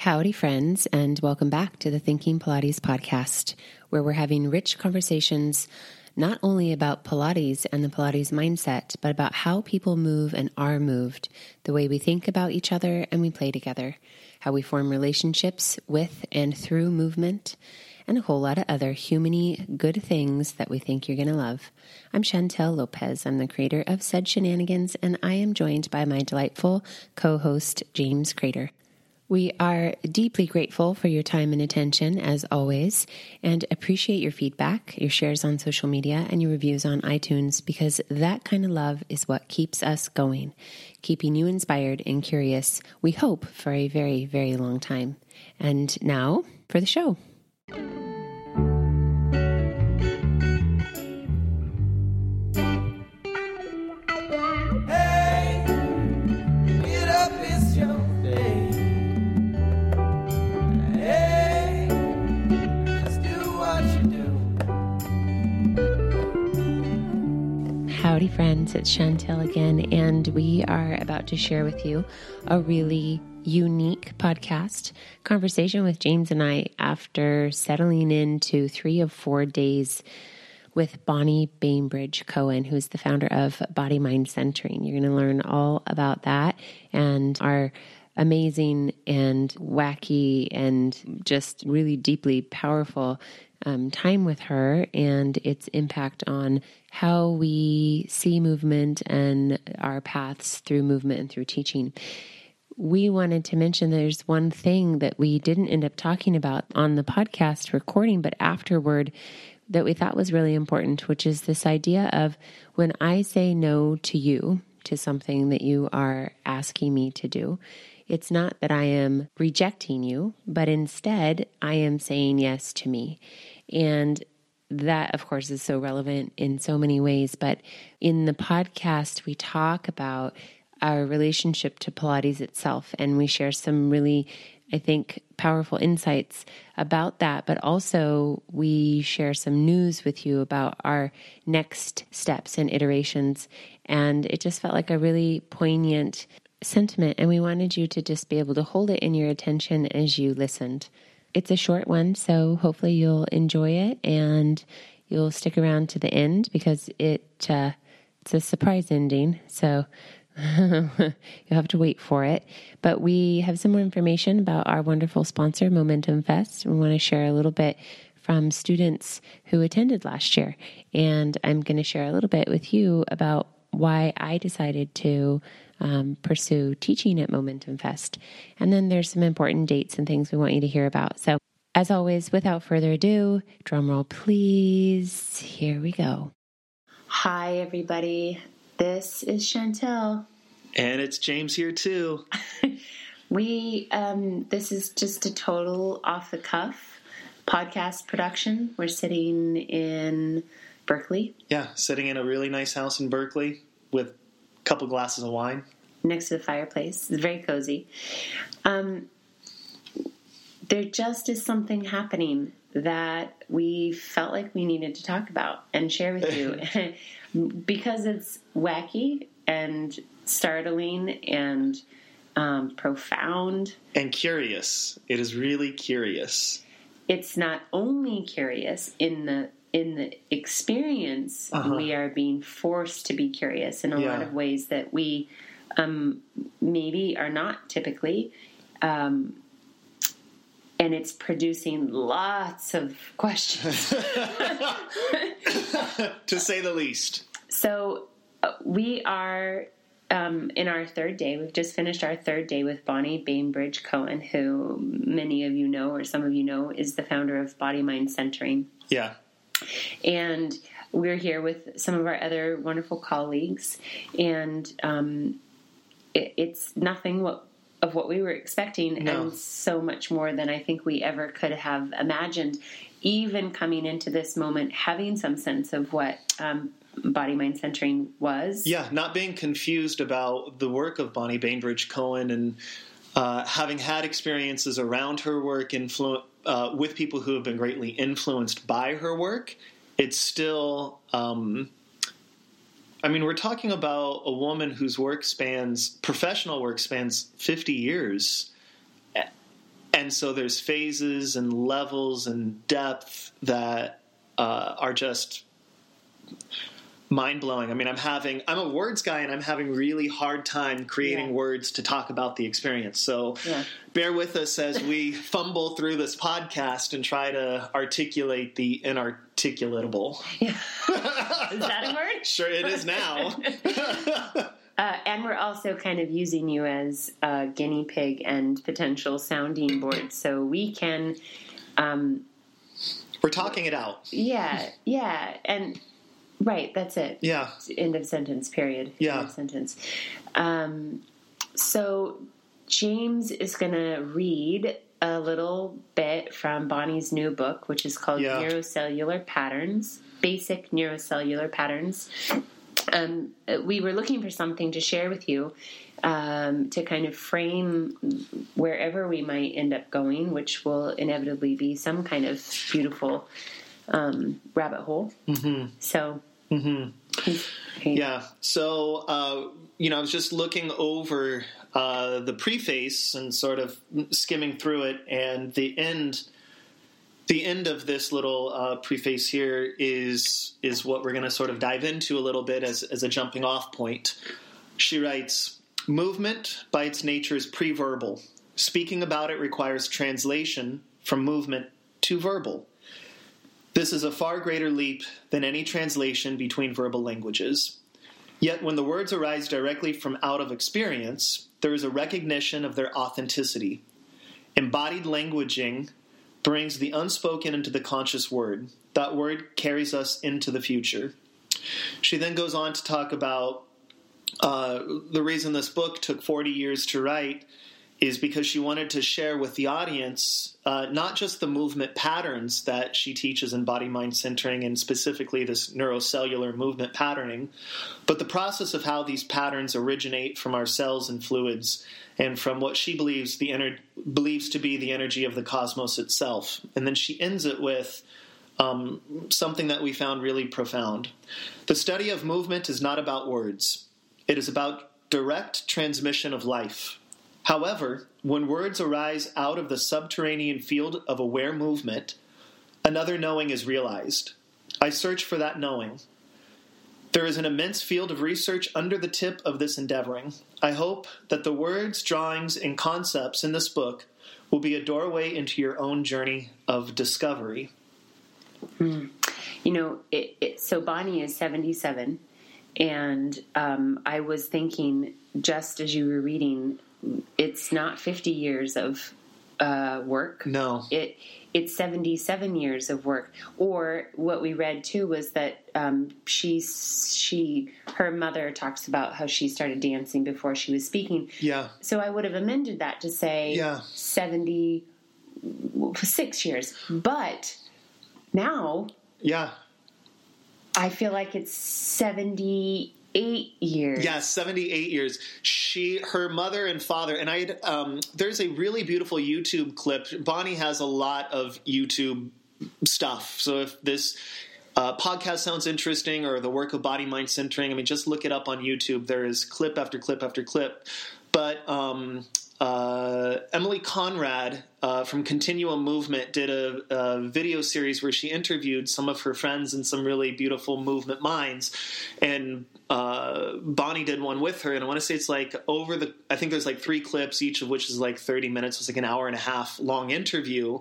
Howdy, friends, and welcome back to the Thinking Pilates podcast, where we're having rich conversations not only about Pilates and the Pilates mindset, but about how people move and are moved, the way we think about each other and we play together, how we form relationships with and through movement, and a whole lot of other humany good things that we think you're going to love. I'm Chantel Lopez. I'm the creator of Said Shenanigans, and I am joined by my delightful co host, James Crader. We are deeply grateful for your time and attention, as always, and appreciate your feedback, your shares on social media, and your reviews on iTunes because that kind of love is what keeps us going, keeping you inspired and curious, we hope, for a very, very long time. And now for the show. Howdy, friends. It's Chantel again, and we are about to share with you a really unique podcast conversation with James and I after settling into three of four days with Bonnie Bainbridge Cohen, who's the founder of Body Mind Centering. You're going to learn all about that and our amazing and wacky and just really deeply powerful um, time with her and its impact on how we see movement and our paths through movement and through teaching. We wanted to mention there's one thing that we didn't end up talking about on the podcast recording, but afterward that we thought was really important, which is this idea of when I say no to you, to something that you are asking me to do, it's not that I am rejecting you, but instead I am saying yes to me. And that, of course, is so relevant in so many ways. But in the podcast, we talk about our relationship to Pilates itself, and we share some really, I think, powerful insights about that. But also, we share some news with you about our next steps and iterations. And it just felt like a really poignant sentiment, and we wanted you to just be able to hold it in your attention as you listened. It's a short one, so hopefully you'll enjoy it and you'll stick around to the end because it uh, it's a surprise ending. So you'll have to wait for it. But we have some more information about our wonderful sponsor, Momentum Fest. We want to share a little bit from students who attended last year. And I'm going to share a little bit with you about why I decided to um, pursue teaching at Momentum Fest. And then there's some important dates and things we want you to hear about. So, as always, without further ado, drumroll please. Here we go. Hi, everybody. This is Chantel. And it's James here too. We um, this is just a total off the cuff podcast production. We're sitting in Berkeley Yeah, sitting in a really nice house in Berkeley with a couple glasses of wine. next to the fireplace. It's very cozy. Um, there just is something happening that we felt like we needed to talk about and share with you because it's wacky and startling and um, profound. And curious. It is really curious. It's not only curious in the in the experience Uh-huh. we are being forced to be curious in a lot of ways that we um, maybe are not typically um, and it's producing lots of questions to say the least. so uh, we are um, in our third day. We've just finished our third day with Bonnie Bainbridge Cohen, who many of you know, or some of you know, is the founder of Body Mind Centering. Yeah. And we're here with some of our other wonderful colleagues, and um, it, it's nothing what, of what we were expecting, No. and so much more than I think we ever could have imagined. Even coming into this moment, having some sense of what um, body mind centering was. Yeah, not being confused about the work of Bonnie Bainbridge Cohen and uh, having had experiences around her work influ- uh, with people who have been greatly influenced by her work, it's still. Um, I mean, we're talking about a woman whose work spans, professional work spans 50 years. And so there's phases and levels and depth that uh, are just mind blowing. I mean, I'm having I'm a words guy, and I'm having really hard time creating Yeah. words to talk about the experience. So Yeah. bear with us as we fumble through this podcast and try to articulate the inarticulatable. Is that a word? Sure, it is now. Uh, and we're also kind of using you as a guinea pig and potential sounding board, so we can, um, We're talking it out. yeah, yeah, and right, that's it. Yeah. End of sentence. Period. Yeah. End of sentence. Um, so James is going to read a little bit from Bonnie's new book, which is called Yeah. Neurocellular Patterns, Basic Neurocellular Patterns. Um, we were looking for something to share with you um, to kind of frame wherever we might end up going, which will inevitably be some kind of beautiful um, rabbit hole. Mm-hmm. So, Yeah. So, uh, you know, I was just looking over uh, the preface and sort of skimming through it, and the end. The end of this little uh, preface here is is what we're going to sort of dive into a little bit as as a jumping off point. She writes, "Movement, by its nature, is pre-verbal. Speaking about it requires translation from movement to verbal. This is a far greater leap than any translation between verbal languages. Yet, when the words arise directly from out of experience, there is a recognition of their authenticity. Embodied languaging brings the unspoken into the conscious word. That word carries us into the future. She then goes on to talk about uh, the reason this book took 40 years to write is because she wanted to share with the audience uh, not just the movement patterns that she teaches in body mind centering and specifically this neurocellular movement patterning, but the process of how these patterns originate from our cells and fluids and from what she believes the ener- believes to be the energy of the cosmos itself. And then she ends it with um, something that we found really profound. The study of movement is not about words. It is about direct transmission of life. However, when words arise out of the subterranean field of aware movement, another knowing is realized. I search for that knowing. There is an immense field of research under the tip of this endeavoring. I hope that the words, drawings, and concepts in this book will be a doorway into your own journey of discovery. you know, it, it, so Bonnie is 77, and um, I was thinking just as you were reading, it's not 50 years of uh, work. No. It it's 77 years of work. Or what we read too was that um, she she her mother talks about how she started dancing before she was speaking. Yeah. So I would have amended that to say Yeah. 76 years. But now Yeah. I feel like it's 78 years. Yeah, 78 years. She, her mother and father, and I, um, there's a really beautiful YouTube clip. Bonnie has a lot of YouTube stuff. So if this uh, podcast sounds interesting or the work of body mind centering, I mean, just look it up on YouTube. There is clip after clip after clip. But um, uh, Emilie Conrad uh, from Continuum Movement did a, a video series where she interviewed some of her friends and some really beautiful movement minds. And uh, Bonnie did one with her, and I want to say it's like over the. I think there's like three clips, each of which is like 30 minutes. It's like an hour and a half long interview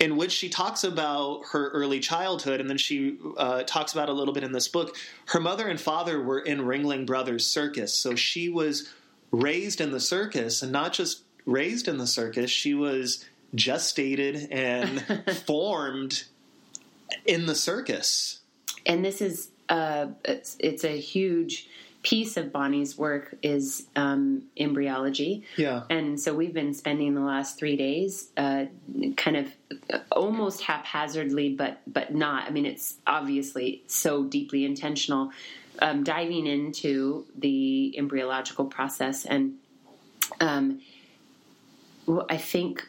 in which she talks about her early childhood, and then she uh, talks about a little bit in this book. Her mother and father were in Ringling Brothers Circus, so she was raised in the circus, and not just raised in the circus, she was gestated and formed in the circus. and this is uh, it's, it's a huge piece of Bonnie's work is um, embryology. Yeah. And so we've been spending the last three days, uh, kind of almost haphazardly, but but not. I mean, it's obviously so deeply intentional, um, diving into the embryological process, and um, I think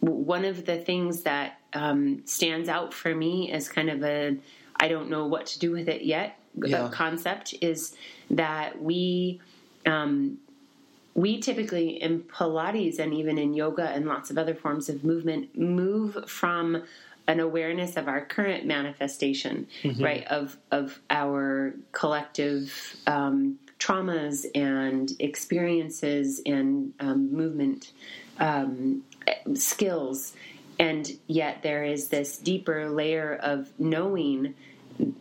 one of the things that um, stands out for me as kind of a I don't know what to do with it yet Yeah. concept is that we um, we typically in Pilates and even in yoga and lots of other forms of movement move from an awareness of our current manifestation, right? Of of our collective um, traumas and experiences and um, movement um, skills, and yet there is this deeper layer of knowing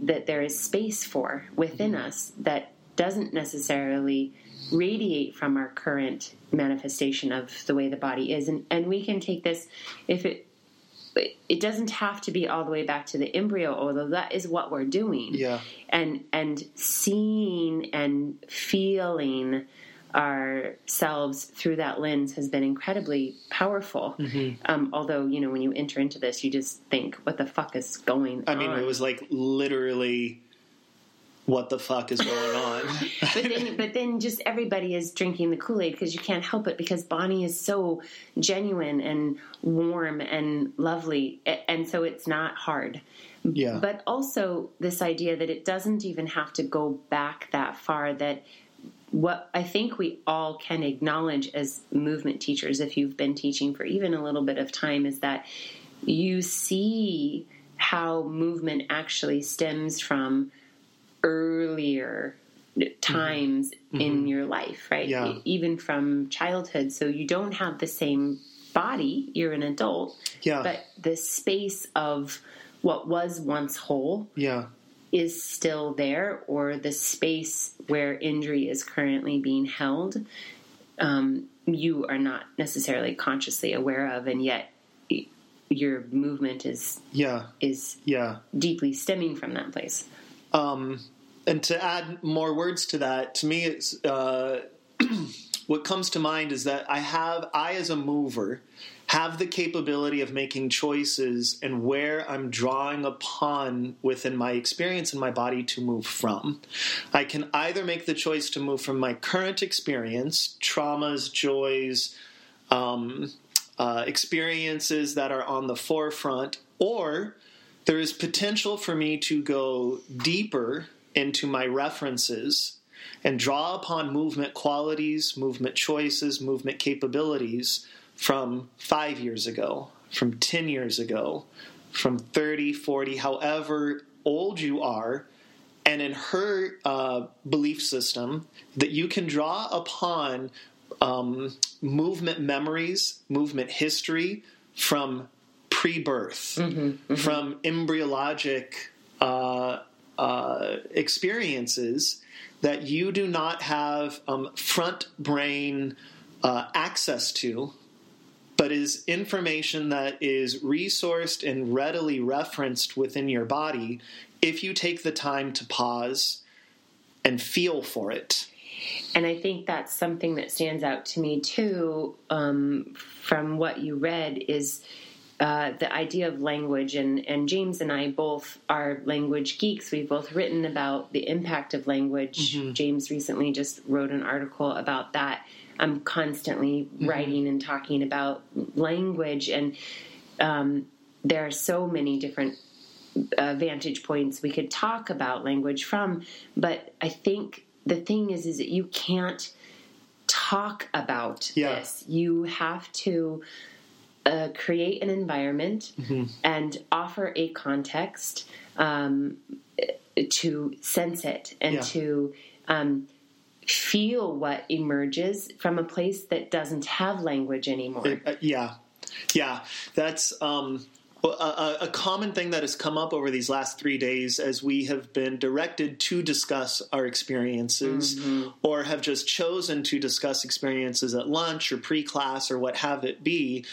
that there is space for within us that doesn't necessarily radiate from our current manifestation of the way the body is. And and we can take this if it it doesn't have to be all the way back to the embryo although that is what we're doing Yeah. and and seeing and feeling ourselves through that lens has been incredibly powerful Mm-hmm. um, although you know when you enter into this you just think what the fuck is going I mean, it was like literally, what the fuck is going on? but then but then just everybody is drinking the kool-aid because you can't help it because bonnie is so genuine and warm and lovely and so it's not hard yeah. but also this idea that it doesn't even have to go back that far that what I think we all can acknowledge as movement teachers, if you've been teaching for even a little bit of time, is that you see how movement actually stems from earlier times in your life, right? Yeah. Even from childhood. So you don't have the same body, you're an adult, yeah. but the space of what was once whole yeah. is still there, or the space where injury is currently being held, um, you are not necessarily consciously aware of, and yet your movement is Yeah. is Yeah. deeply stemming from that place. Um, and to add more words to that, to me, it's uh, what comes to mind is that I have, I as a mover, have the capability of making choices and where I'm drawing upon within my experience in my body to move from. I can either make the choice to move from my current experience, traumas, joys, um, uh, experiences that are on the forefront, or there is potential for me to go deeper into my references and draw upon movement qualities, movement choices, movement capabilities from five years ago, from 10 years ago, from 30, 40, however old you are. And in her uh, belief system, that you can draw upon um, movement memories, movement history from pre birth, from embryologic uh, uh, experiences that you do not have um, front brain uh, access to, but is information that is resourced and readily referenced within your body if you take the time to pause and feel for it. And I think that's something that stands out to me too um, from what you read is uh, the idea of language. And, and James and I both are language geeks. We've both written about the impact of language. James recently just wrote an article about that. I'm constantly writing and talking about language, and um, there are so many different uh, vantage points we could talk about language from. But I think the thing is, is that you can't talk about Yeah. this. You have to uh, create an environment and offer a context um, to sense it and Yeah. to um, feel what emerges from a place that doesn't have language anymore. Uh, yeah, yeah. That's um, well, a, a- a common thing that has come up over these last three days as we have been directed to discuss our experiences, or have just chosen to discuss experiences at lunch or pre-class or what have it be.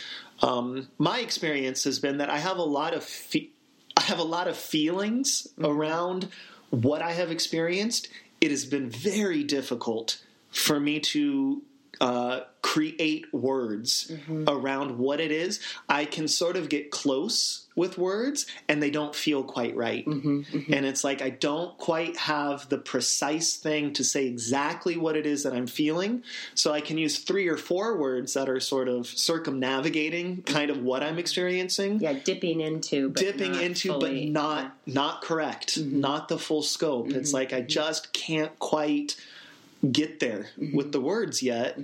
Um, my experience has been that I have a lot of fe- I have a lot of feelings around what I have experienced. It has been very difficult for me to uh, create words mm-hmm. around what it is. I can sort of get close with words and they don't feel quite right. Mm-hmm, mm-hmm. And it's like I don't quite have the precise thing to say exactly what it is that I'm feeling. So I can use three or four words that are sort of circumnavigating kind of what I'm experiencing yeah, dipping into, but dipping not into fully. but not not correct not the full scope it's like i just can't quite get there Mm-hmm. with the words yet,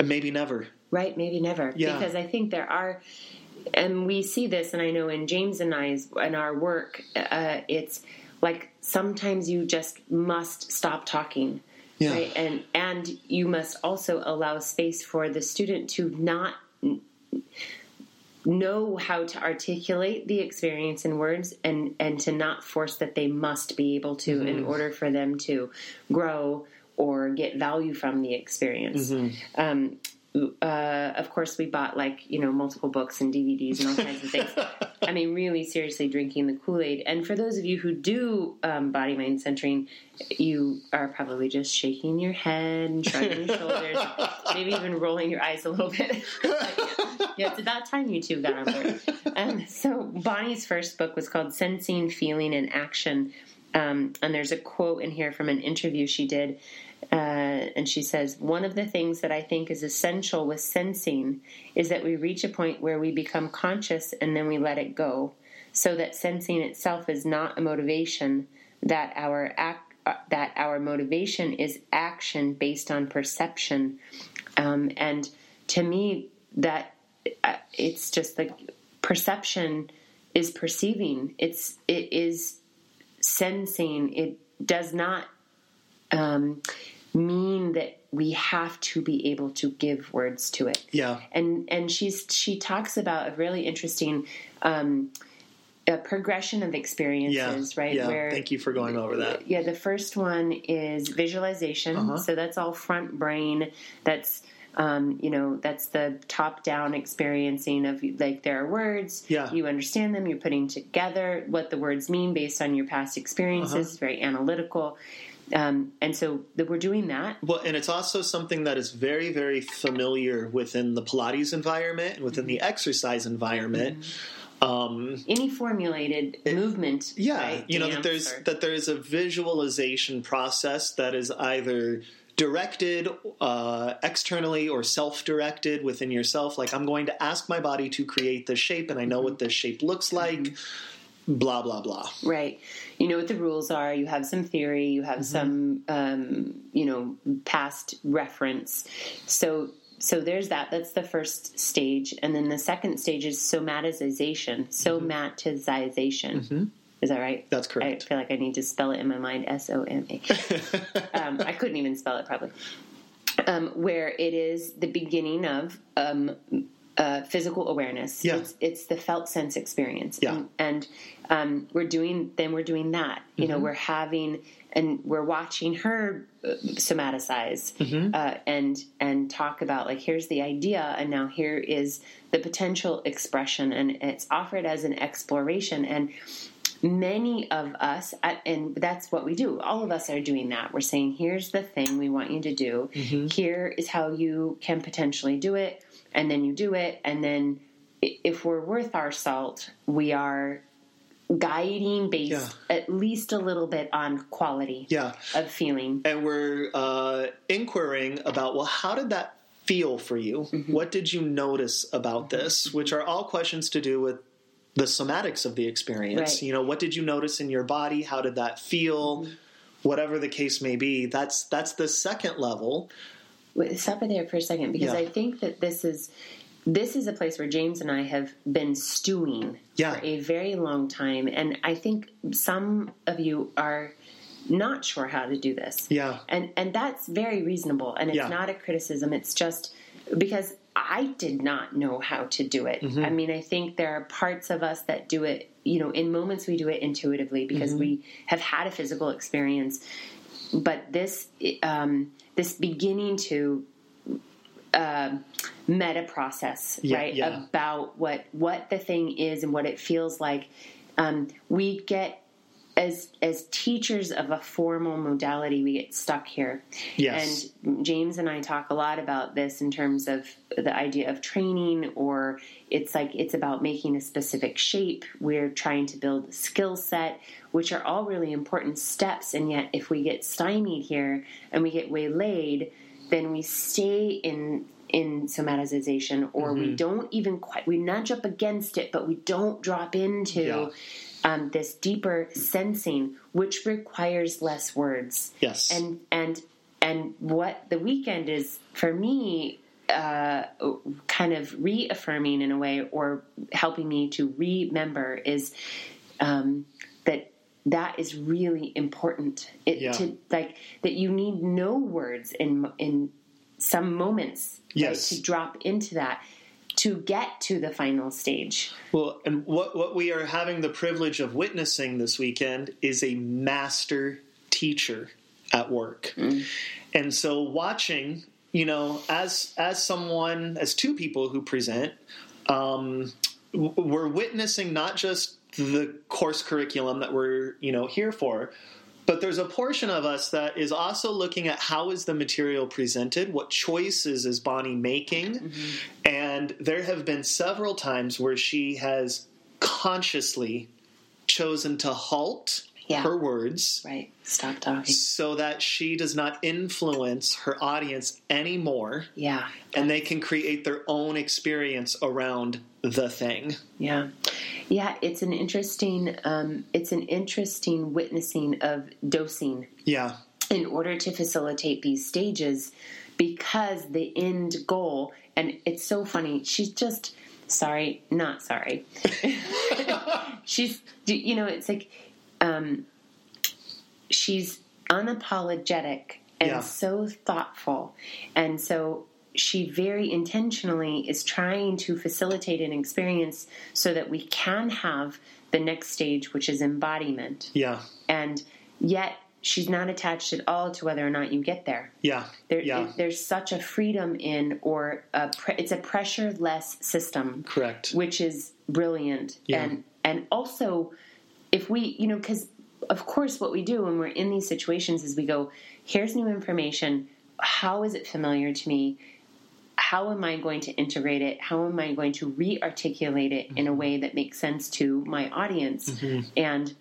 and maybe never. Right, maybe never. Yeah. Because I think there are, and we see this, and I know in James and I's and our work, uh, it's like sometimes you just must stop talking. Yeah. Right? And and you must also allow space for the student to not know how to articulate the experience in words and and to not force that they must be able to in order for them to grow or get value from the experience um, uh, of course, we bought like you know multiple books and DVDs and all kinds of things. I mean, really seriously drinking the Kool Aid. And for those of you who do um, body mind centering, you are probably just shaking your head and shrugging your shoulders, maybe even rolling your eyes a little bit. yeah, it's about time you two got on board. Um, so Bonnie's first book was called Sensing, Feeling, and Action. Um, and there's a quote in here from an interview she did. Uh, and she says, One of the things that I think is essential with sensing is that we reach a point where we become conscious and then we let it go. So that sensing itself is not a motivation, that our uh, that our motivation is action based on perception. Um, and to me, that uh, it's just like perception is perceiving. It's it is sensing. It does not um, mean that we have to be able to give words to it. Yeah. And and she's she talks about a really interesting um, a progression of experiences, Yeah. right? Yeah. Thank you for going over that. Yeah, the first one is visualization. Uh-huh. So that's all front brain. That's um, you know that's the top down experiencing of like there are words. Yeah. You understand them. You're putting together what the words mean based on your past experiences. Uh-huh. Very analytical. Um, and so that we're doing that. Well, and it's also something that is very, very familiar within the Pilates environment and within the exercise environment. Um, Any formulated movement, yeah, right? you know that there's or- that there is a visualization process that is either directed uh, externally or self-directed within yourself. Like I'm going to ask my body to create this shape, and I know what this shape looks like. Blah blah blah. Right. You know what the rules are. You have some theory. You have some, um, you know, past reference. So, so there's that. That's the first stage, and then the second stage is somatization. Somatization. Is that right? That's correct. I feel like I need to spell it in my mind. S O M A. Um, I couldn't even spell it probably. Um, where it is the beginning of um, uh, physical awareness. Yeah. It's, it's the felt sense experience. Yeah. And, and um, we're doing, then we're doing that. You Mm-hmm. know, we're having, and we're watching her uh, somaticize Mm-hmm. uh, and and talk about like here's the idea, and now here is the potential expression, and it's offered as an exploration and many of us and that's what we do all of us are doing that we're saying here's the thing we want you to do Here is how you can potentially do it and then you do it and then if we're worth our salt we are guiding based at least a little bit on quality Yeah. of feeling and we're uh, inquiring about well how did that feel for you Mm-hmm. what did you notice about this which are all questions to do with the somatics of the experience Right. you know what did you notice in your body how did that feel Mm-hmm. whatever the case may be that's that's the second level stop it there for a second because Yeah. I think that this is this is a place where James and I have been stewing Yeah. for a very long time, and I think some of you are not sure how to do this. Yeah. and and that's very reasonable, and it's Yeah. not a criticism. It's just because I did not know how to do it. Mm-hmm. I mean, I think there are parts of us that do it. You know, in moments we do it intuitively because Mm-hmm. we have had a physical experience but this um, this beginning to uh, meta process Yeah, right yeah. about what what the thing is and what it feels like um, we get as as teachers of a formal modality we get stuck here Yes. and James and I talk a lot about this in terms of the idea of training, or it's like it's about making a specific shape. We're trying to build a skill set, which are all really important steps. And yet, if we get stymied here and we get waylaid, then we stay in in somatization, or Mm-hmm. we don't even quite we nudge up against it, but we don't drop into. Yeah. Um, this deeper sensing, which requires less words, yes and and and what the weekend is for me uh, kind of reaffirming in a way or helping me to remember is um, that that is really important it Yeah. to like that you need no words in in some moments right, Yes. to drop into that to get to the final stage Well, and what what we are having the privilege of witnessing this weekend is a master teacher at work, and so watching, you know, as as someone, as two people who present, um, we're witnessing not just the course curriculum that we're you know here for. But there's a portion of us that is also looking at how is the material presented, what choices is Bonnie making, mm-hmm. and there have been several times where she has consciously chosen to halt Yeah. her words right stop talking so that she does not influence her audience anymore yeah and they can create their own experience around the thing. Yeah, yeah. It's an interesting. Um, it's an interesting witnessing of dosing Yeah. in order to facilitate these stages, because the end goal. And it's so funny. She's just sorry, not sorry. she's, you know, it's like um, she's unapologetic and Yeah. so thoughtful, and so she very intentionally is trying to facilitate an experience so that we can have the next stage, which is embodiment, Yeah. and yet she's not attached at all to whether or not you get there. Yeah. There, yeah. it- there's such a freedom in, or a pre- it's a pressure-less system, Correct. which is brilliant. Yeah. And and also, if we, you know, because of course, what we do when we're in these situations is we go, "Here's new information. How is it familiar to me? How am I going to integrate it? How am I going to re-articulate it in a mm-hmm. way that makes sense to my audience?" Mm-hmm. And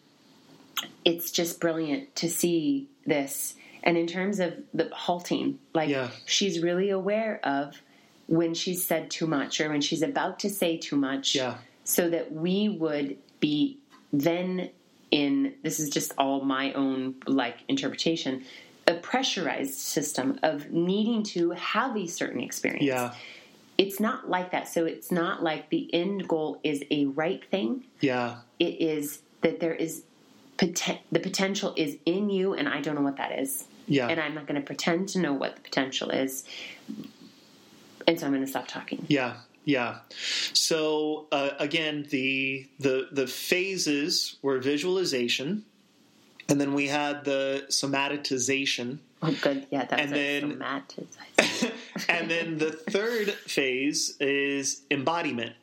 it's just brilliant to see this. And in terms of the halting, like Yeah. she's really aware of when she's said too much or when she's about to say too much, Yeah. so that we would be then in this is just all my own like interpretation a pressurized system of needing to have a certain experience. Yeah. it's not like that. So it's not like the end goal is a right thing. Yeah. it is that there is poten- the potential is in you and i don't know what that is. Yeah. and i'm not going to pretend to know what the potential is. And so i'm going to stop talking. Yeah, yeah. So uh, again, the the the phases were visualization, and then we had the somatization, oh good yeah that's And then- somatization. and then the third phase is embodiment,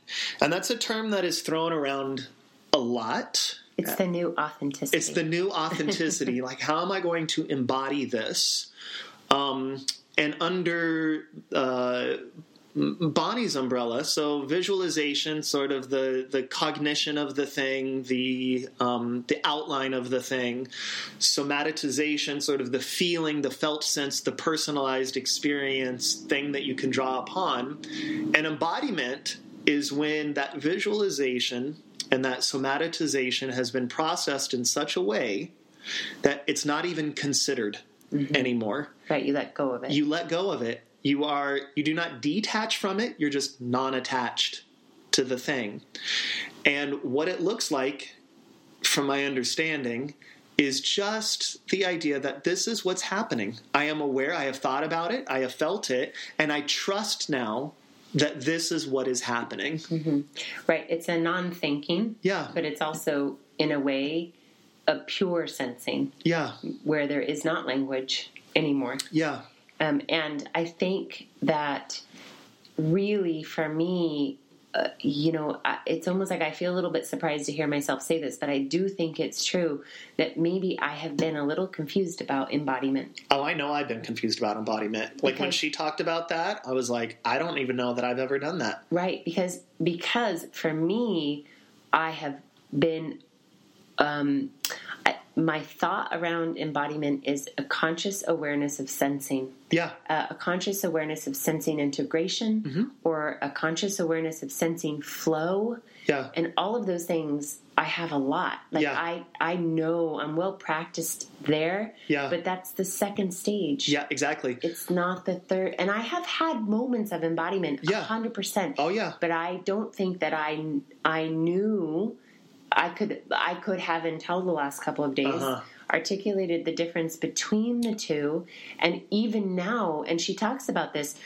and that's a term that is thrown around a lot. It's the new authenticity. It's the new authenticity. like, how am I going to embody this? Um, and under uh, Bonnie's umbrella, so visualization, sort of the the cognition of the thing, the um, the outline of the thing, somatization, sort of the feeling, the felt sense, the personalized experience thing that you can draw upon, and embodiment is when that visualization and that somatization has been processed in such a way that it's not even considered anymore right. You let go of it. you let go of it you are you do not detach from it you're just non-attached to the thing and what it looks like from my understanding is just the idea that this is what's happening i am aware i have thought about it i have felt it and i trust now that this is what is happening mm-hmm. right. It's a non-thinking. Yeah. But it's also, in a way, a pure sensing yeah where there is not language anymore. yeah Um, and I think that really, for me, uh, you know, it's almost like I feel a little bit surprised to hear myself say this, but I do think it's true that maybe I have been a little confused about embodiment. oh i know i've been confused about embodiment like when she talked about that i was like i don't even know that i've ever done that Right, because because for me, I have been, um, my thought around embodiment is a conscious awareness of sensing, Yeah. uh, a conscious awareness of sensing integration, Mm-hmm. or a conscious awareness of sensing flow, Yeah. and all of those things. I have a lot. Like Yeah. I, I know I'm well practiced there. Yeah. But that's the second stage. Yeah, exactly. It's not the third. And I have had moments of embodiment, Yeah. hundred percent. Oh, yeah. But I don't think that I I knew I could I could have until the last couple of days Uh-huh. articulated the difference between the two. And even now, and she talks about this.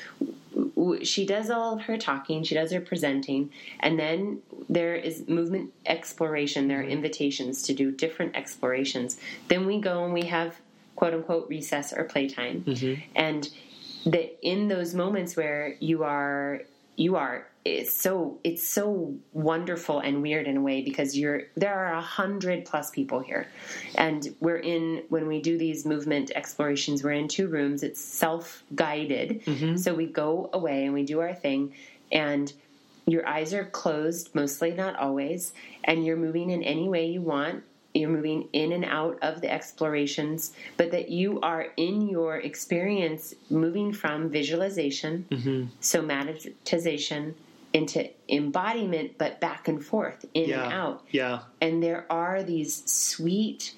She does all of her talking, she does her presenting, and then there is movement exploration. There are Mm-hmm. invitations to do different explorations. Then we go and we have quote unquote recess or playtime. Mm-hmm. And that in those moments where you are you are it's so it's so wonderful and weird in a way because you're there are a hundred plus people here. And we're in when we do these movement explorations we're in two rooms. It's self guided mm-hmm. so we go away and we do our thing. And your eyes are closed mostly not always. And you're moving in any way you want you're moving in and out of the explorations but that you are in your experience moving from visualization somatization into embodiment but back and forth in Yeah. and out Yeah. and there are these sweet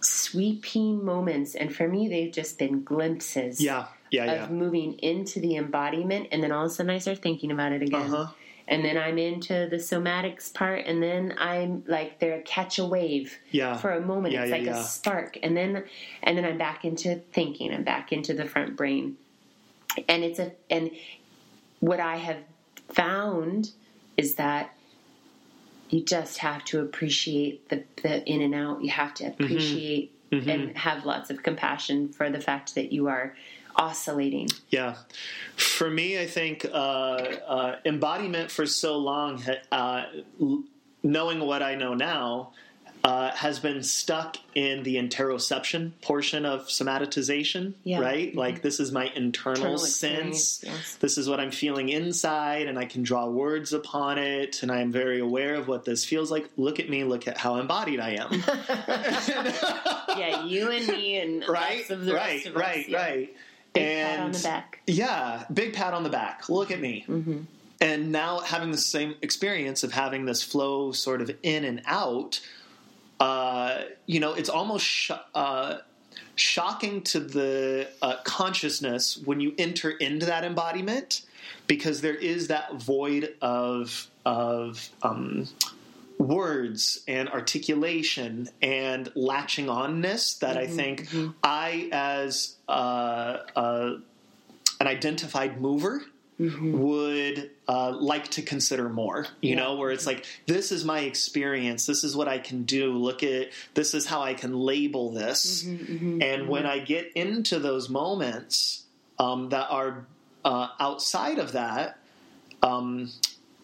sweeping moments and for me they've just been glimpses Yeah. Yeah. of Yeah. moving into the embodiment and then all of a sudden I start thinking about it again. Uh-huh. And then I'm into the somatics part and then I'm like there catch a wave Yeah. for a moment. Yeah, it's yeah, like yeah. a spark. And then and then I'm back into thinking. I'm back into the front brain. And it's a and what I have found is that you just have to appreciate the, the in and out. You have to Mm-hmm. appreciate and have lots of compassion for the fact that you are oscillating. Yeah. For me, I think uh, uh, embodiment for so long, uh, knowing what I know now, uh, has been stuck in the interoception portion of somatization, Yeah. right? Like, this is my internal, Internal sense. yes. This is what I'm feeling inside, and I can draw words upon it, and I am very aware of what this feels like. Look at me, look at how embodied I am. yeah, you and me and right? lots of the right, us, right, yeah. right. Big and pat on the back. Yeah, big pat on the back. Look at me. Mm-hmm. And now having the same experience of having this flow sort of in and out, uh, you know, it's almost sh- uh, shocking to the uh, consciousness when you enter into that embodiment because there is that void of of um, words and articulation and latching onness that I think I, as uh, uh, an identified mover, would uh, like to consider more. You know, where it's like, this is my experience. This is what I can do. Look at this is how I can label this. and when I get into those moments um, that are uh, outside of that, um,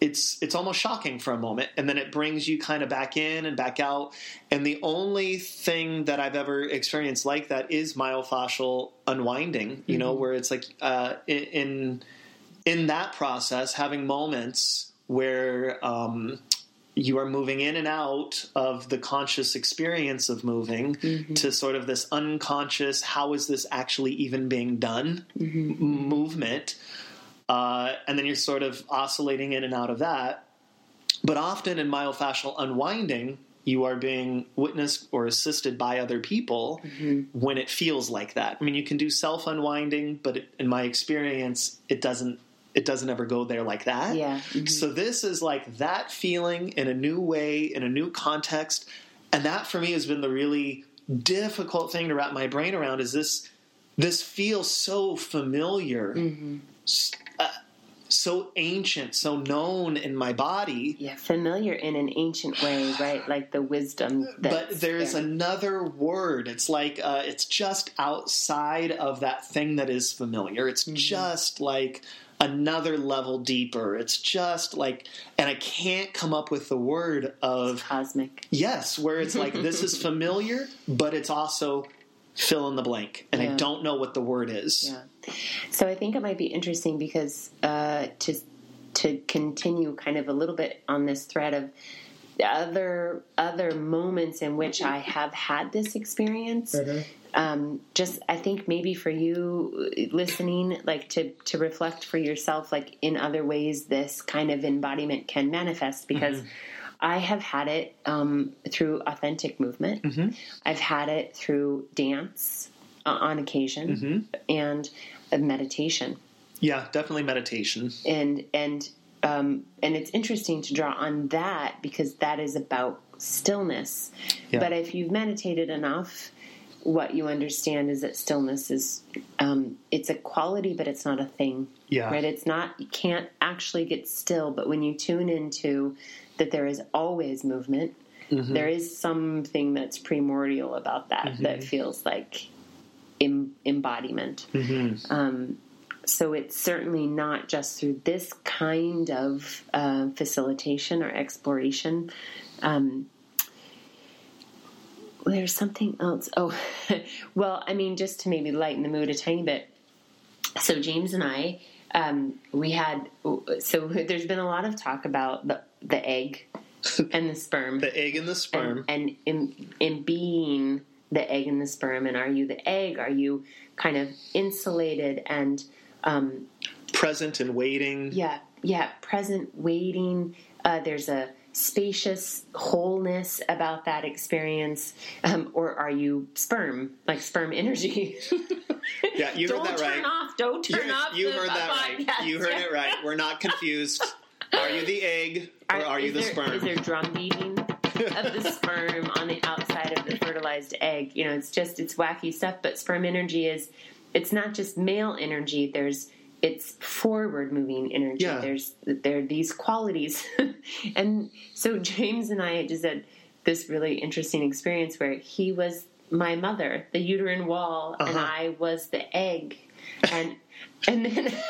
it's it's almost shocking for a moment, and then it brings you kind of back in and back out. And the only thing that I've ever experienced like that is myofascial unwinding. You know, where it's like uh, in in that process, having moments where um, you are moving in and out of the conscious experience of moving to sort of this unconscious, how is this actually even being done m- movement. Uh, and then you're sort of oscillating in and out of that. But often in myofascial unwinding, you are being witnessed or assisted by other people when it feels like that. I mean, you can do self unwinding, but it, in my experience, it doesn't. It doesn't ever go there like that. Yeah. Mhm. So this is like that feeling in a new way, in a new context, and that for me has been the really difficult thing to wrap my brain around. Is this? This feels so familiar, uh, so ancient, so known in my body. Yeah, familiar in an ancient way, right? Like the wisdom. But there's there. another word. It's like uh, it's just outside of that thing that is familiar. It's Mm-hmm. just like another level deeper. It's just like, and I can't come up with the word of cosmic. yes, where it's like this is familiar, but it's also fill in the blank, and I don't know what the word is. Yeah. So I think it might be interesting because uh, to to continue kind of a little bit on this thread of other other moments in which I have had this experience. Um, just I think maybe for you listening, like to to reflect for yourself, like in other ways, this kind of embodiment can manifest because. I have had it um, through authentic movement. I've had it through dance uh, on occasion and uh, meditation Yeah, definitely meditation. and and um, and it's interesting to draw on that because that is about stillness. Yeah. But if you've meditated enough, what you understand is that stillness is um, it's a quality, but it's not a thing. Yeah. Right. It's not. You can't actually get still. But when you tune into that, there is always movement. there is something that's primordial about that that feels like em- embodiment. Um, so it's certainly not just through this kind of uh, facilitation or exploration. Um, there's something else. Oh, well, I mean, just to maybe lighten the mood a tiny bit. So James and I, um, we had. So there's been a lot of talk about the the egg and the sperm The egg and the sperm. and in in being the egg and the sperm and are you the egg are you kind of insulated and um, present and waiting. yeah yeah present waiting uh, there's a spacious wholeness about that experience um, or are you sperm like sperm energy Yeah, you heard that right. don't turn off don't turn you, off you heard that right. You heard it right. We're not confused. Are you the egg or are, you the there- sperm? Is there drum beating of the sperm on the outside of the fertilized egg? You know, it's just it's wacky stuff. But sperm energy is it's not just male energy. There's it's forward moving energy. Yeah. There's there are these qualities, and so James and I just had this really interesting experience where he was my mother, the uterine wall, and Uh-huh. I was the egg, and and then.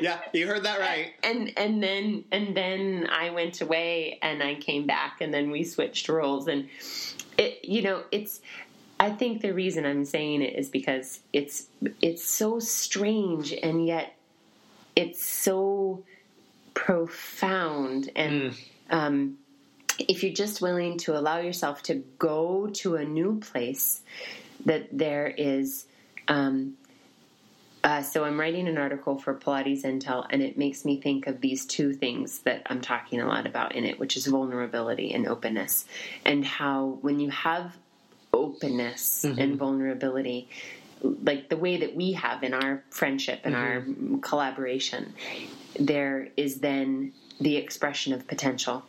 yeah, you heard that right. and and then and then I went away and I came back and then we switched roles and it you know it's I think the reason I'm saying it is because it's it's so strange and yet it's so profound and um, if you're just willing to allow yourself to go to a new place that there is um, uh, so I'm writing an article for Pilates Intel, and it makes me think of these two things that I'm talking a lot about in it, which is vulnerability and openness, and how when you have openness and vulnerability, like the way that we have in our friendship and our collaboration, there is then the expression of potential,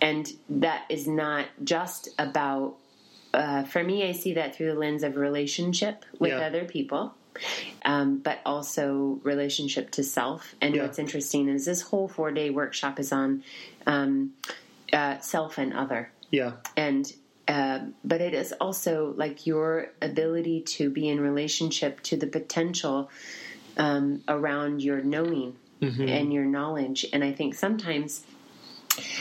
and that is not just about. Uh, for me, I see that through the lens of relationship with Yeah. other people um, but also relationship to self. And Yeah. what's interesting is this whole four day workshop is on um, uh, self and other, Yeah. and uh, but it is also like your ability to be in relationship to the potential um, around your knowing and your knowledge. And I think sometimes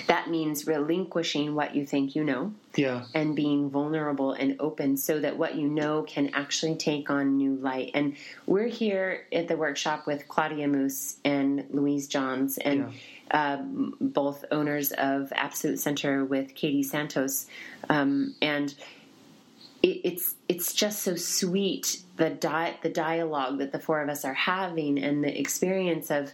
that means relinquishing what you think you know Yeah. and being vulnerable and open so that what you know can actually take on new light. And we're here at the workshop with Claudia Moose and Louise Johns, and um, both owners of Absolute Center with Katie Santos. Um, and it, it's it's just so sweet the di- the dialogue that the four of us are having and the experience of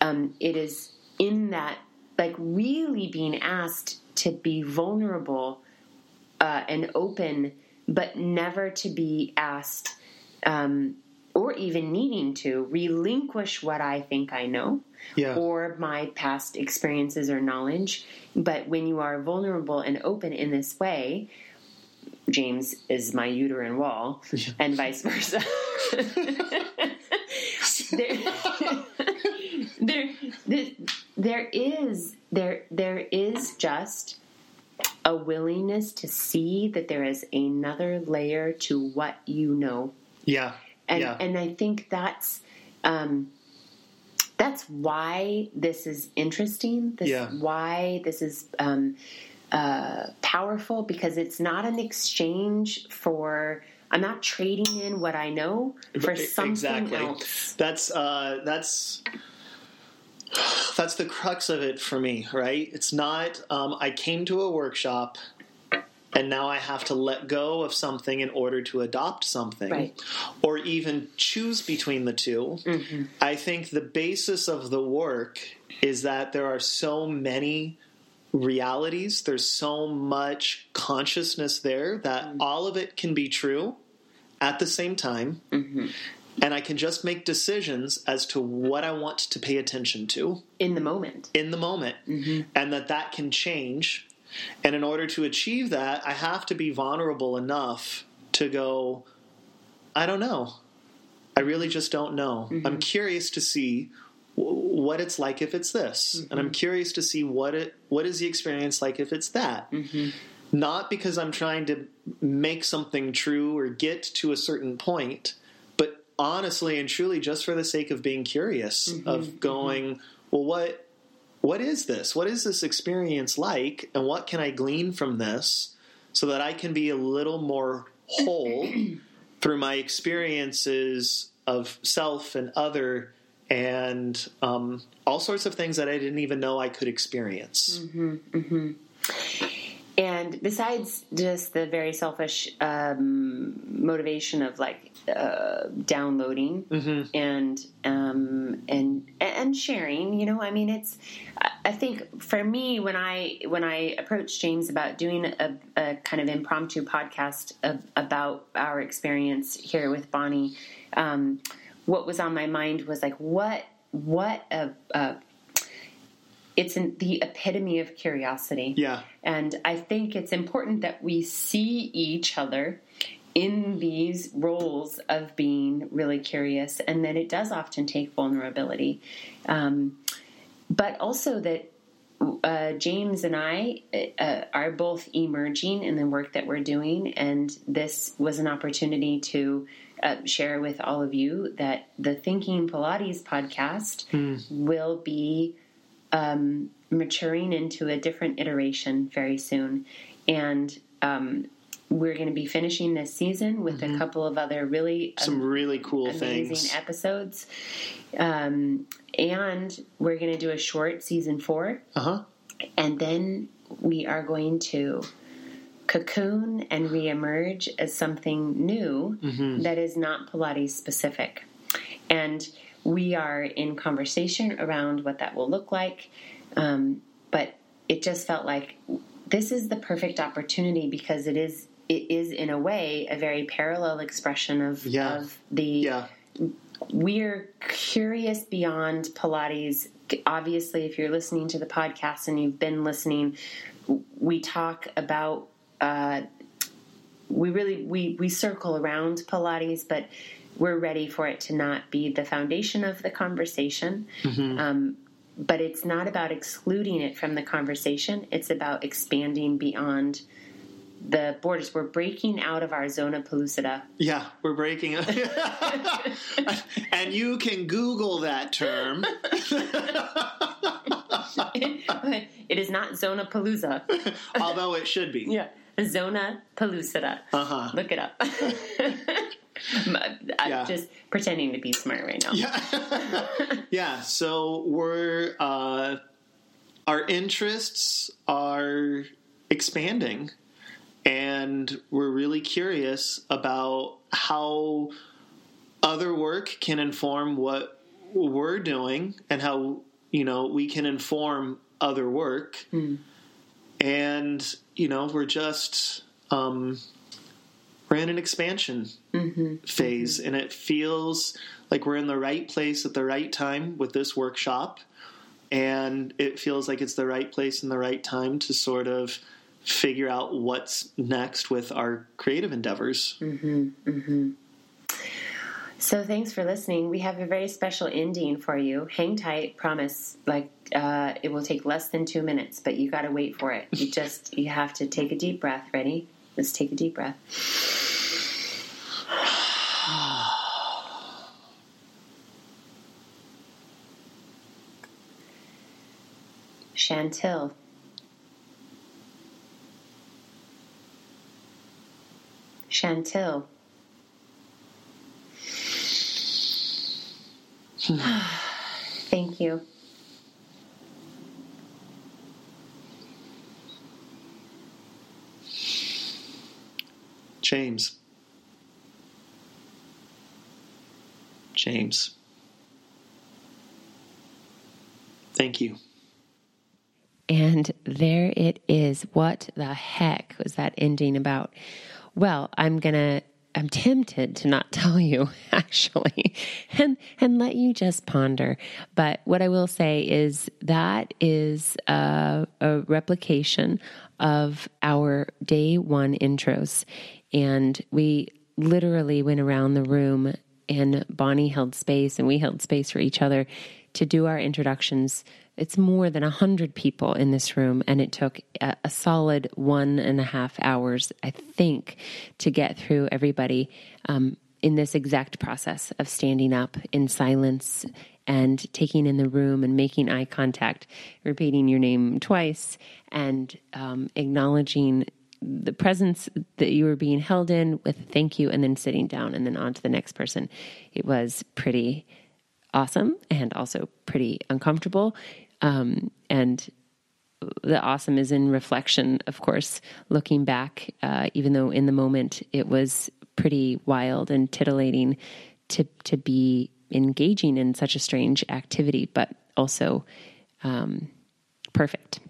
um, it is in that like really being asked to be vulnerable uh, and open, but never to be asked um, or even needing to relinquish what I think I know Yeah. or my past experiences or knowledge. But when you are vulnerable and open in this way, James is my uterine wall, and vice versa. there, there, there, there is there there is just a willingness to see that there is another layer to what you know Yeah. and yeah. and I think that's um, that's why this is interesting. This Yeah. why this is um, uh, powerful because it's not an exchange for. I'm not trading in what I know for something exactly. else. That's uh, that's that's the crux of it for me, right? It's not, um, I came to a workshop and now I have to let go of something in order to adopt something, Right. or even choose between the 2 mm-hmm. I think the basis of the work is that there are so many realities, there's so much consciousness there that mm-hmm. all of it can be true at the same time. Mm-hmm. And I can just make decisions as to what I want to pay attention to In the moment. in the moment mm-hmm. and that that can change. And in order to achieve that i have to be vulnerable enough to go i don't know. I really just don't know. Mm-hmm. I'm curious to see w- what it's like if it's this. And i'm mm-hmm. curious to see what it what is the experience like if it's that. Not because i'm trying to make something true or get to a certain point honestly and truly just for the sake of being curious mm-hmm, of mm-hmm. going well what what is this? What is this experience like? And what can I glean from this so that I can be a little more whole through my experiences of self and other and um, all sorts of things that I didn't even know I could experience. Mm-hmm, And besides just the very selfish um, motivation of like uh, downloading and um, and and sharing, you know, I mean, it's. I- I think for me, when I when I approached James about doing a, a kind of impromptu podcast of, about our experience here with Bonnie, um, what was on my mind was like, what what a, a it's an, the epitome of curiosity. Yeah. And I think it's important that we see each other in these roles of being really curious, and that it does often take vulnerability. Um, but also that uh, James and I uh, are both emerging in the work that we're doing, and this was an opportunity to uh, share with all of you that the Thinking Pilates podcast will be um, maturing into a different iteration very soon. And um, we're going to be finishing this season with a couple of other really Some really cool amazing things. episodes. Um, and we're going to do a short season four. Uh huh. And then we are going to cocoon and reemerge as something new that is not Pilates specific. And we are in conversation around what that will look like. Um, but it just felt like this is the perfect opportunity because it is it is in a way a very parallel expression of, Yeah. of the Yeah. we're curious beyond Pilates. Obviously, if you're listening to the podcast and you've been listening, we talk about. Uh, we really we we circle around Pilates, but we're ready for it to not be the foundation of the conversation. Um, but it's not about excluding it from the conversation. It's about expanding beyond the borders. We're breaking out of our zona pellucida. Yeah, we're breaking it. and you can Google that term. it is not zona palooza. although it should be. Yeah, zona pellucida. Uh-huh. Look it up. I'm Yeah. just pretending to be smart right now. Yeah. yeah. So we're uh, our interests are expanding, and we're really curious about how other work can inform what we're doing, and how you know we can inform other work. And you know, we're just um, we're in an expansion mm-hmm. phase, and it feels like we're in the right place at the right time with this workshop. And it feels like it's the right place and the right time to sort of figure out what's next with our creative endeavors. Mm-hmm. Mm-hmm. So thanks for listening. We have a very special ending for you. Hang tight. Promise. Like uh, it will take less than two minutes, but you got to wait for it. You just you have to take a deep breath. Ready? Let's take a deep breath. Chantill Chantill Thank you. James. James. Thank you. And there it is. What the heck was that ending about? Well, I'm going to I'm tempted to not tell you actually and and let you just ponder. But what I will say is that is a, a replication of our day one intros. And we literally went around the room and Bonnie held space and we held space for each other to do our introductions. It's more than a hundred people in this room, and it took a, a, solid one and a half hours, I think, to get through everybody um, in this exact process of standing up in silence and taking in the room and making eye contact, repeating your name twice, and um, acknowledging the presence that you were being held in with thank you, and then sitting down and then on to the next person. It was pretty awesome and also pretty uncomfortable. Um, and the awesome is in reflection, of course, looking back, uh, even though in the moment it was pretty wild and titillating to, to be engaging in such a strange activity, but also um, perfect.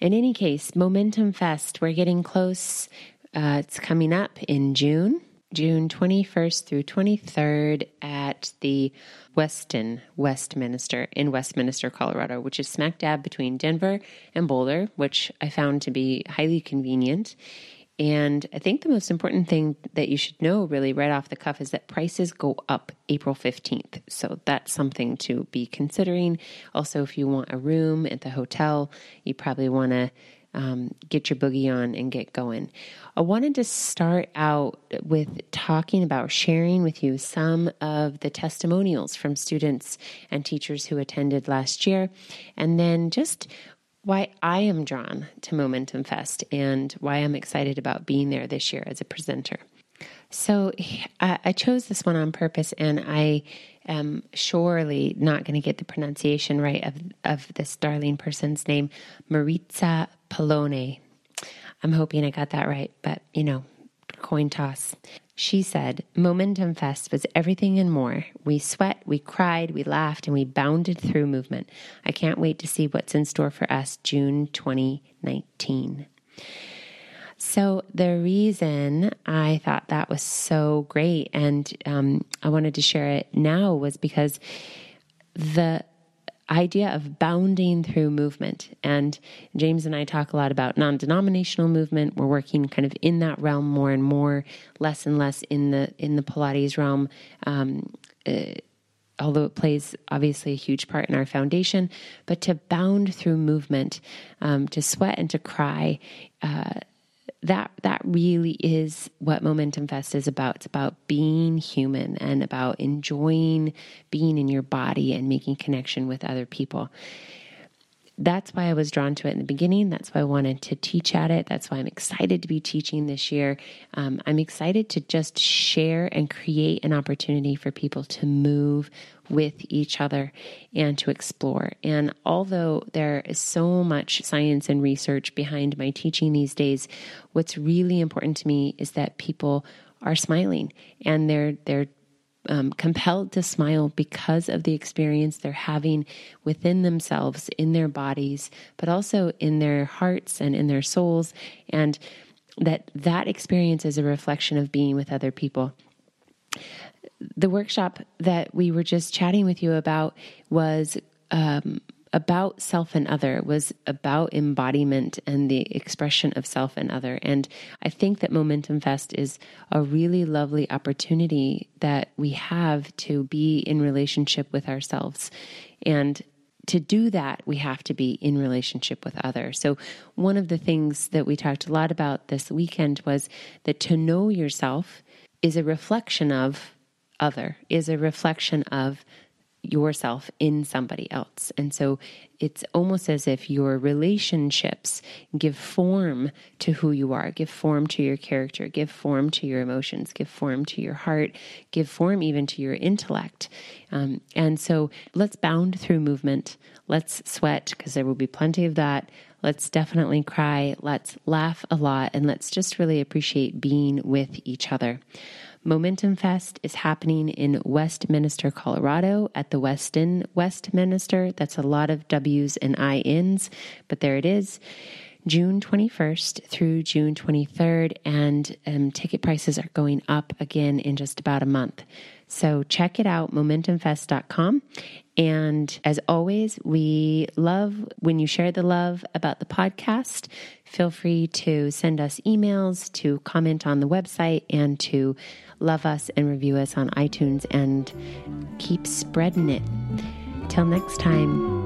In any case, Momentum Fest, we're getting close. Uh, it's coming up in June, June 21st through 23rd at the Westin Westminster in Westminster, Colorado, which is smack dab between Denver and Boulder, which I found to be highly convenient. And I think the most important thing that you should know, really, right off the cuff, is that prices go up April 15th. So that's something to be considering. Also, if you want a room at the hotel, you probably want to um, get your boogie on and get going. I wanted to start out with talking about sharing with you some of the testimonials from students and teachers who attended last year, and then just why I am drawn to Momentum Fest and why I'm excited about being there this year as a presenter. So I chose this one on purpose, and I am surely not going to get the pronunciation right of, of this darling person's name, Maritza Polone. I'm hoping I got that right, but you know, coin toss. She said, Momentum Fest was everything and more. We sweat, we cried, we laughed, and we bounded through movement. I can't wait to see what's in store for us June 2019. So, the reason I thought that was so great and um, I wanted to share it now was because the idea of bounding through movement. And James and I talk a lot about non denominational movement. We're working kind of in that realm more and more, less and less in the in the Pilates realm. Um, uh, although it plays obviously a huge part in our foundation, but to bound through movement, um, to sweat and to cry, uh, that that really is what Momentum Fest is about. It's about being human and about enjoying being in your body and making connection with other people. That's why I was drawn to it in the beginning. That's why I wanted to teach at it. That's why I'm excited to be teaching this year. Um, I'm excited to just share and create an opportunity for people to move with each other and to explore. And although there is so much science and research behind my teaching these days, what's really important to me is that people are smiling and they're they're um, compelled to smile because of the experience they're having within themselves, in their bodies, but also in their hearts and in their souls, and that that experience is a reflection of being with other people. The workshop that we were just chatting with you about was um, about self and other was about embodiment and the expression of self and other and i think that momentum fest is a really lovely opportunity that we have to be in relationship with ourselves and to do that, we have to be in relationship with others. So, one of the things that we talked a lot about this weekend was that to know yourself is a reflection of other, is a reflection of yourself in somebody else. And so it's almost as if your relationships give form to who you are, give form to your character, give form to your emotions, give form to your heart, give form even to your intellect. Um, and so let's bound through movement. Let's sweat because there will be plenty of that. Let's definitely cry. Let's laugh a lot. And let's just really appreciate being with each other. Momentum Fest is happening in Westminster, Colorado at the Westin Westminster. That's a lot of W's and INs, but there it is. June 21st through June 23rd, and um, ticket prices are going up again in just about a month. So check it out, momentumfest.com. And as always, we love when you share the love about the podcast. Feel free to send us emails, to comment on the website, and to love us and review us on iTunes and keep spreading it. Till next time.